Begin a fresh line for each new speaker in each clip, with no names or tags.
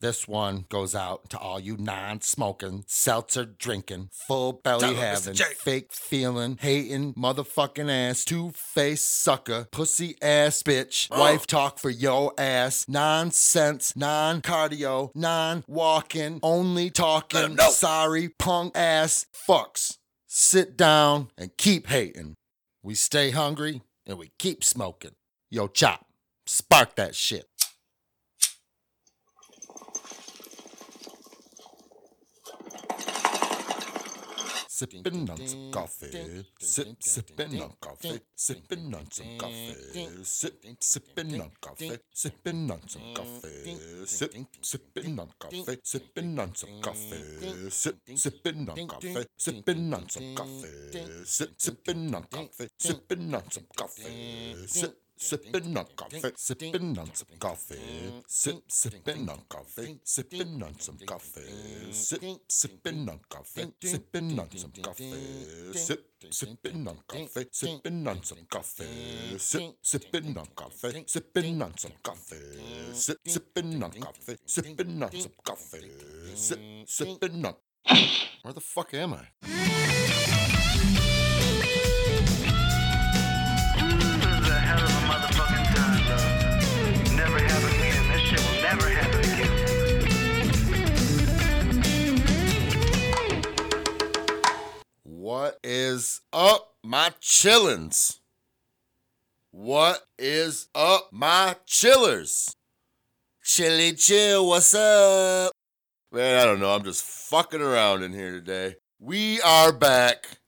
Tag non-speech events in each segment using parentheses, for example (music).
This one goes out to all you non smoking, seltzer drinking, full belly having, fake feeling, hating, motherfucking ass, two face sucker, pussy ass bitch,
Oh.
wife talk for yo ass, nonsense, non cardio, non walking, only talking, sorry, punk ass fucks. Sit down and keep hating. We stay hungry and we keep smoking. Yo, chop, spark that shit. Sipping on some coffee, sip, sipping on coffee, sipping on some coffee, sip, sipping on coffee, sipping on some coffee, sip, sipping on coffee, sipping on some coffee, sip, sipping on coffee, sipping on some coffee, sip, sipping on coffee, sipping on some coffee, sip. Sipping on coffee, sipping on some coffee, sip, sipping on coffee, sipping on some coffee, sip, sipping on coffee, sipping on some coffee, sip, sipping on coffee, sipping on some coffee, sip, sipping on coffee, sipping on some coffee, sip, sipping on coffee, sipping on some coffee, sip, sipping on. Where the fuck am I? Chillins? What is up, my chillers? Chilly chill, what's up? Man, I don't know. I'm just fucking around in here today. We are back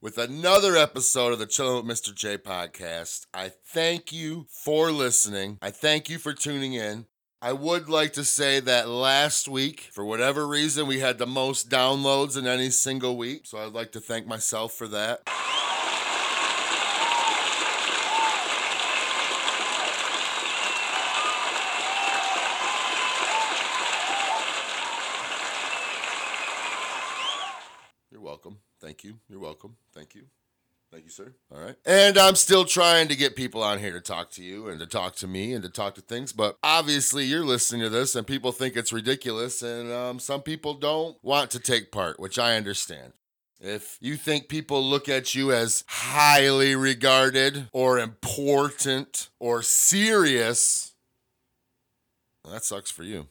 with another episode of the Chillin' with Mr. J podcast. I thank you for listening. I thank you for tuning in. I would like to say that last week, for whatever reason, we had the most downloads in any single week. So I'd like to thank myself for that. You're welcome. Thank you. You're welcome. Thank you. Thank you, sir. All right. And I'm still trying to get people on here to talk to you and to talk to me and to talk to things. But obviously, you're listening to this and people think it's ridiculous. And um, some people don't want to take part, which I understand. If you think people look at you as highly regarded or important or serious, well, that sucks for you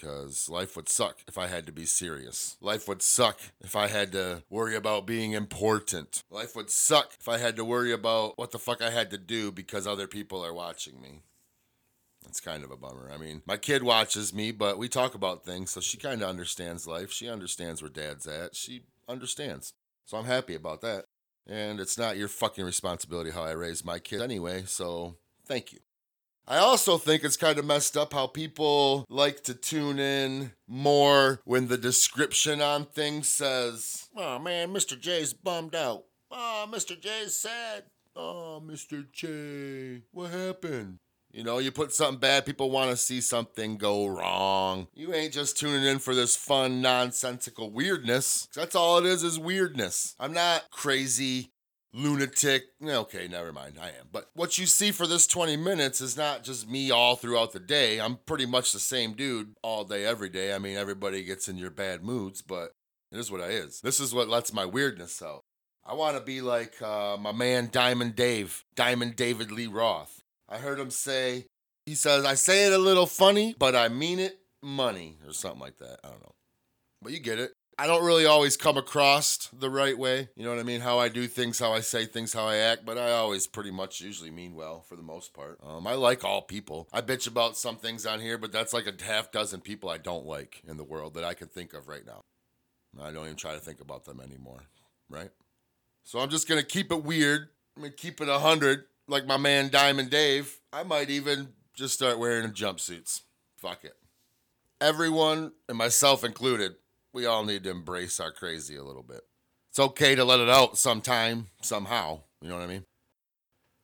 because life would suck if I had to be serious. Life would suck if I had to worry about being important. Life would suck if I had to worry about what the fuck I had to do because other people are watching me. That's kind of a bummer. I mean, my kid watches me, but we talk about things, so she kind of understands life. She understands where dad's at. She understands. So I'm happy about that. And it's not your fucking responsibility how I raise my kid anyway, so thank you. I also think it's kind of messed up how people like to tune in more when the description on things says, Oh man, Mr. J's bummed out. Oh, Mr. J's sad. Oh, Mr. J, what happened? You know, you put something bad, people want to see something go wrong. You ain't just tuning in for this fun, nonsensical weirdness. That's all it is, is weirdness. I'm not crazy, lunatic. Okay, never mind. I am. But what you see for this 20 minutes is not just me all throughout the day. I'm pretty much the same dude all day, every day. I mean, everybody gets in your bad moods, but it is what it is. This is what lets my weirdness out. I want to be like uh, my man Diamond Dave, Diamond David Lee Roth. I heard him say, he says, I say it a little funny, but I mean it money, or something like that. I don't know. But you get it. I don't really always come across the right way. You know what I mean? How I do things, how I say things, how I act, but I always pretty much usually mean well for the most part. Um, I like all people. I bitch about some things on here, but that's like a half dozen people I don't like in the world that I can think of right now. I don't even try to think about them anymore, right? So I'm just gonna keep it weird. I'm gonna keep it a hundred, like my man Diamond Dave. I might even just start wearing jumpsuits. Fuck it. Everyone, and myself included, we all need to embrace our crazy a little bit. It's okay to let it out sometime, somehow. You know what I mean?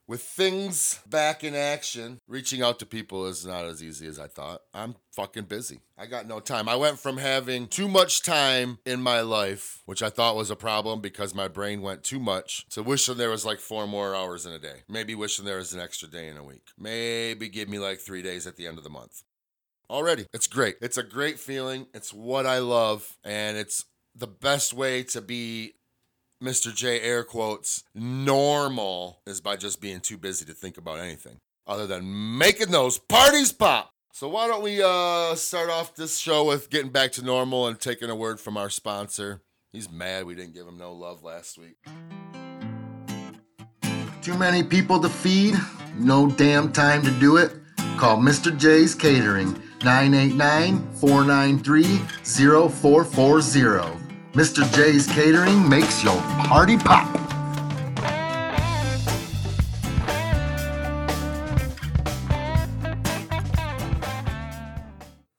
With things back in action, reaching out to people is not as easy as I thought. I'm fucking busy. I got no time. I went from having too much time in my life, which I thought was a problem because my brain went too much, to wishing there was like four more hours in a day. Maybe wishing there was an extra day in a week. Maybe give me like three days at the end of the month. Already. It's great. It's a great feeling. It's what I love. And it's the best way to be Mr. J air quotes normal is by just being too busy to think about anything other than making those parties pop. So why don't we uh start off this show with getting back to normal and taking a word from our sponsor. He's mad we didn't give him no love last week.
Too many people to feed? No damn time to do it? Call Mr. J's Catering 989 493 0440. Mr. J's Catering makes your party pop.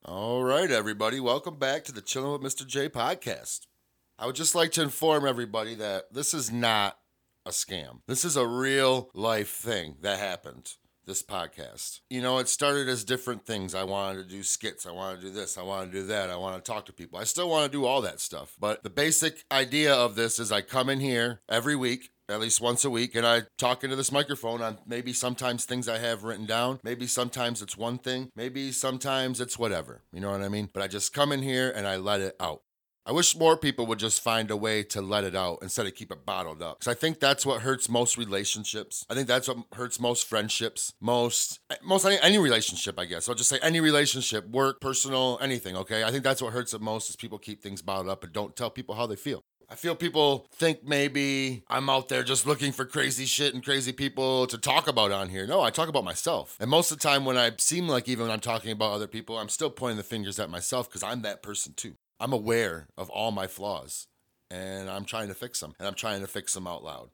All right, everybody, welcome back to the Chilling with Mr. J podcast. I would just like to inform everybody that this is not a scam. This is a real life thing that happened. This podcast. You know, it started as different things. I wanted to do skits. I wanted to do this. I wanted to do that. I want to talk to people. I still want to do all that stuff. But the basic idea of this is I come in here every week at least once a week and I talk into this microphone on maybe sometimes things I have written down, maybe sometimes it's one thing, maybe sometimes it's whatever. You know what I mean? But I just come in here and I let it out. I wish more people would just find a way to let it out instead of keep it bottled up. Because I think that's what hurts most relationships. I think that's what hurts most friendships, most most any, any relationship. I guess I'll just say any relationship, work, personal, anything. Okay, I think that's what hurts it most is people keep things bottled up and don't tell people how they feel. I feel people think maybe I'm out there just looking for crazy shit and crazy people to talk about on here. No, I talk about myself. And most of the time, when I seem like even when I'm talking about other people, I'm still pointing the fingers at myself because I'm that person too. I'm aware of all my flaws and I'm trying to fix them and I'm trying to fix them out loud.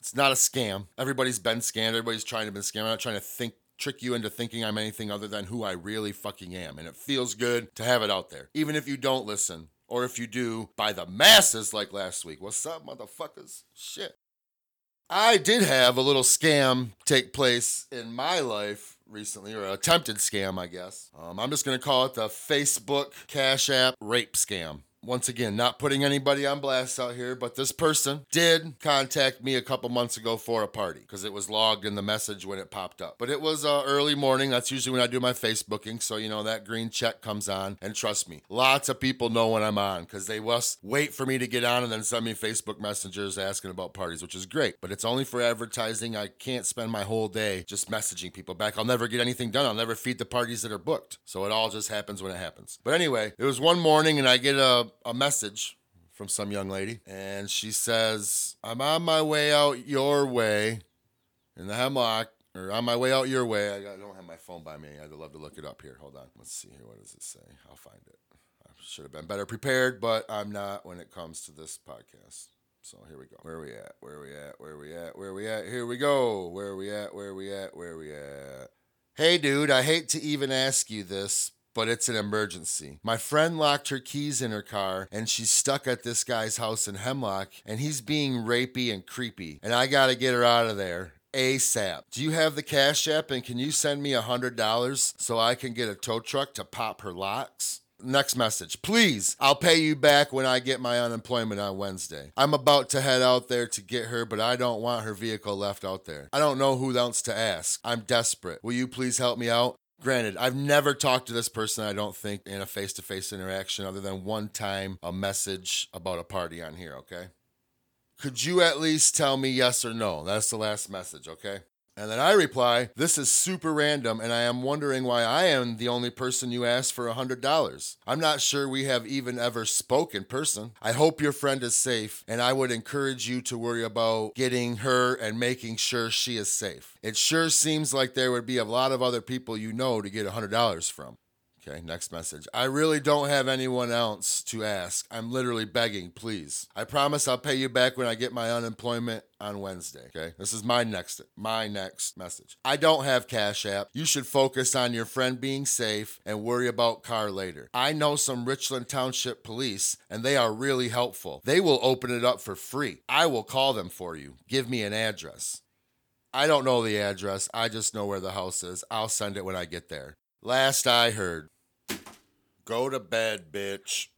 It's not a scam. Everybody's been scammed. Everybody's trying to be scammed. I'm not trying to think trick you into thinking I'm anything other than who I really fucking am. And it feels good to have it out there. Even if you don't listen, or if you do by the masses like last week. What's up, motherfuckers? Shit. I did have a little scam take place in my life recently, or attempted scam, I guess. Um, I'm just gonna call it the Facebook Cash App rape scam. Once again, not putting anybody on blast out here, but this person did contact me a couple months ago for a party because it was logged in the message when it popped up. But it was uh, early morning. That's usually when I do my Facebooking. So, you know, that green check comes on. And trust me, lots of people know when I'm on because they must wait for me to get on and then send me Facebook messengers asking about parties, which is great. But it's only for advertising. I can't spend my whole day just messaging people back. I'll never get anything done. I'll never feed the parties that are booked. So it all just happens when it happens. But anyway, it was one morning and I get a a message from some young lady, and she says, I'm on my way out your way in the hemlock, or on my way out your way. I, don't have my phone by me. I'd love to look it up here. Hold on. Let's see here. What does it say? I'll find it. I should have been better prepared, but I'm not when it comes to this podcast. So here we go. Where are we at? Where we at? Where we at? Where we at? Here we go. Where we at? Where we at? Where we at? Hey, dude, I hate to even ask you this, but it's an emergency. My friend locked her keys in her car and she's stuck at this guy's house in Hemlock and he's being rapey and creepy. And I gotta get her out of there. ASAP. Do you have the Cash App and can you send me a $100 so I can get a tow truck to pop her locks? Next message. Please, I'll pay you back when I get my unemployment on Wednesday. I'm about to head out there to get her, but I don't want her vehicle left out there. I don't know who else to ask. I'm desperate. Will you please help me out? Granted, I've never talked to this person, I don't think, in a face to face interaction other than one time a message about a party on here, okay? Could you at least tell me yes or no? That's the last message, okay? And then I reply, This is super random, and I am wondering why I am the only person you asked for $100. I'm not sure we have even ever spoke in person. I hope your friend is safe, and I would encourage you to worry about getting her and making sure she is safe. It sure seems like there would be a lot of other people you know to get $100 from. Okay, next message. I really don't have anyone else to ask. I'm literally begging, please. I promise I'll pay you back when I get my unemployment on Wednesday. Okay, this is my next my next message. I don't have Cash App. You should focus on your friend being safe and worry about car later. I know some Richland Township police and they are really helpful. They will open it up for free. I will call them for you. Give me an address. I don't know the address. I just know where the house is. I'll send it when I get there. Last I heard. Go to bed, bitch.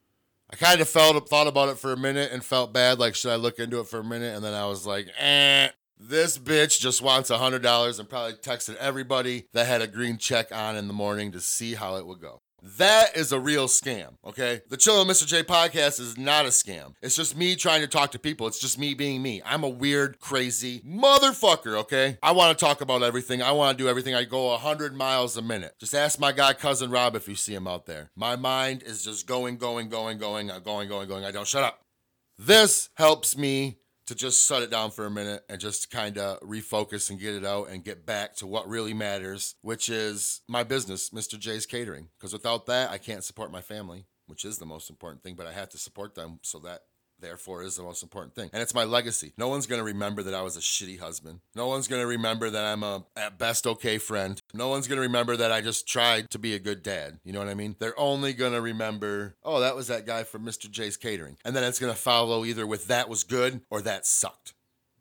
I kind of felt thought about it for a minute and felt bad. Like, should I look into it for a minute? And then I was like, eh. This bitch just wants a hundred dollars and probably texted everybody that had a green check on in the morning to see how it would go. That is a real scam, okay? The Chill Mr. J podcast is not a scam. It's just me trying to talk to people. It's just me being me. I'm a weird, crazy motherfucker, okay? I want to talk about everything. I want to do everything. I go 100 miles a minute. Just ask my guy, Cousin Rob, if you see him out there. My mind is just going, going, going, going, uh, going, going, going. I don't shut up. This helps me to just shut it down for a minute and just kind of refocus and get it out and get back to what really matters, which is my business, Mr. J's Catering. Because without that, I can't support my family, which is the most important thing, but I have to support them so that therefore is the most important thing. And it's my legacy. No one's going to remember that I was a shitty husband. No one's going to remember that I'm a at best okay friend. No one's going to remember that I just tried to be a good dad. You know what I mean? They're only going to remember, "Oh, that was that guy from Mr. J's Catering." And then it's going to follow either with that was good or that sucked.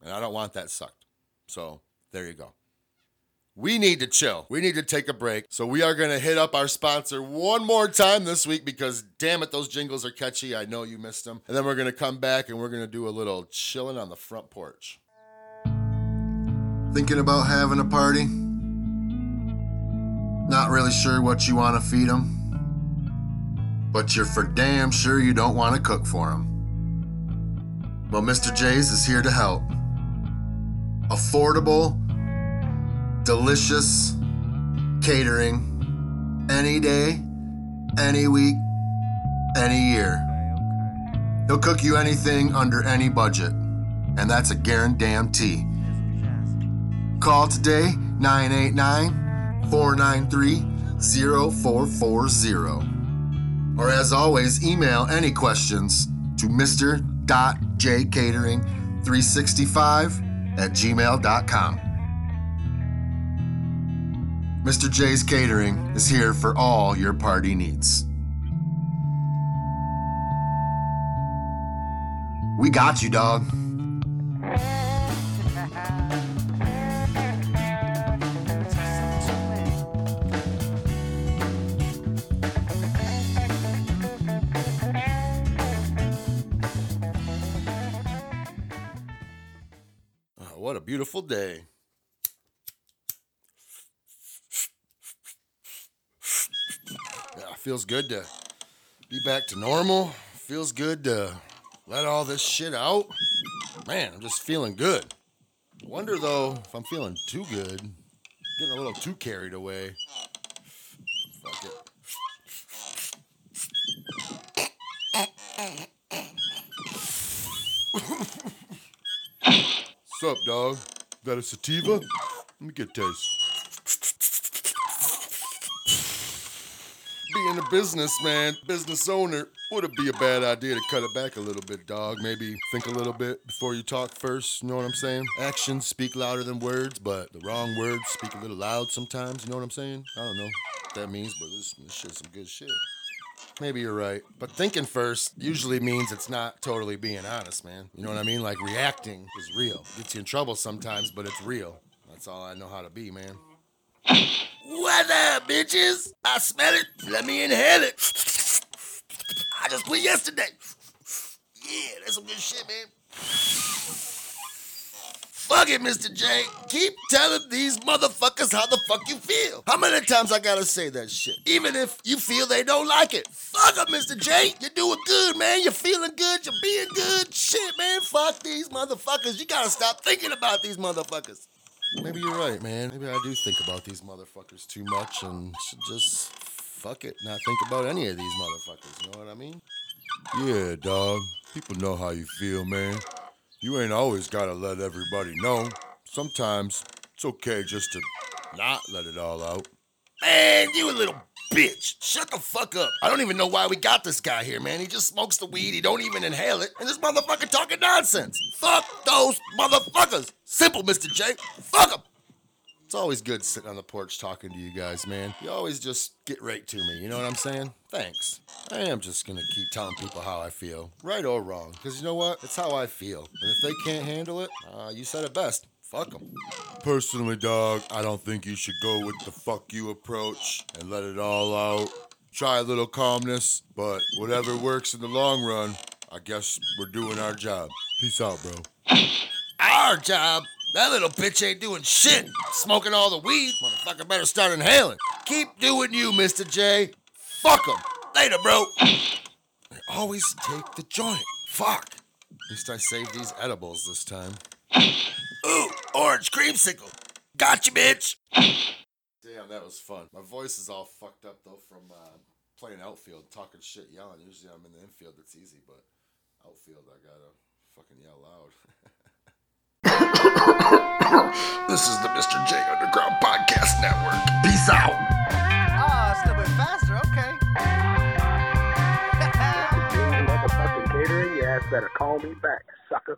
And I don't want that sucked. So, there you go. We need to chill. We need to take a break. So we are going to hit up our sponsor one more time this week because damn it, those jingles are catchy. I know you missed them. And then we're going to come back and we're going to do a little chilling on the front porch.
Thinking about having a party? Not really sure what you want to feed them? But you're for damn sure you don't want to cook for them. Well, Mr. J's is here to help. Affordable, delicious catering any day, any week, any year. He'll cook you anything under any budget, and that's a guarantee. Call today 989 493 0440. Or as always, email any questions to Mr.jcatering365 at gmail.com. Mr. J's Catering is here for all your party needs. We got you, dog.
Oh, what a beautiful day. Yeah, feels good to be back to normal. Feels good to let all this shit out. Man, I'm just feeling good. Wonder though if I'm feeling too good. Getting a little too carried away. Fuck it. What's up, dog? That a sativa? Let me get a taste. Being a businessman, business owner, would it be a bad idea to cut it back a little bit, dog? Maybe think a little bit before you talk first, you know what I'm saying? Actions speak louder than words, but the wrong words speak a little loud sometimes, you know what I'm saying? I don't know what that means, but this, this shit's some good shit. Maybe you're right. But thinking first usually means it's not totally being honest, man. You know what I mean? Like reacting is real. Gets you in trouble sometimes, but it's real. That's all I know how to be, man. What up, bitches? I smell it. Let me inhale it. I just quit yesterday. Yeah, that's some good shit, man. Fuck it, Mr. J. Keep telling these motherfuckers how the fuck you feel. How many times I gotta say that shit? Even if you feel they don't like it. Fuck it, Mr. J. You're doing good, man. You're feeling good. You're being good. Shit, man. Fuck these motherfuckers. You gotta stop thinking about these motherfuckers. Maybe you're right, man. Maybe I do think about these motherfuckers too much and should just fuck it, not think about any of these motherfuckers. You know what I mean? Yeah, dog. People know how you feel, man. You ain't always gotta let everybody know. Sometimes it's okay just to not let it all out. Man, you a little bitch. Shut the fuck up. I don't even know why we got this guy here, man. He just smokes the weed, he don't even inhale it, and this motherfucker talking nonsense. Fuck those motherfuckers. Simple, Mr. J. Fuck them. It's always good sitting on the porch talking to you guys, man. You always just get right to me, you know what I'm saying? Thanks. I am just gonna keep telling people how I feel, right or wrong, because you know what? It's how I feel. And if they can't handle it, uh, you said it best. Fuck them. Personally, dog, I don't think you should go with the fuck you approach and let it all out. Try a little calmness, but whatever works in the long run, I guess we're doing our job. Peace out, bro. Our job? That little bitch ain't doing shit. Smoking all the weed. Motherfucker better start inhaling. Keep doing you, Mr. J. Fuck them. Later, bro. They always take the joint. Fuck. At least I saved these edibles this time. Ooh, orange creamsicle. Gotcha, bitch. Damn, that was fun. My voice is all fucked up though from uh, playing outfield, talking shit, yelling. Usually I'm in the infield, it's easy, but outfield I gotta fucking yell loud. (laughs)
This is the Mr. J Underground Podcast Network. Peace out.
Ah, it's a little bit faster. Okay.
motherfucking catering, your ass better call me back, sucker.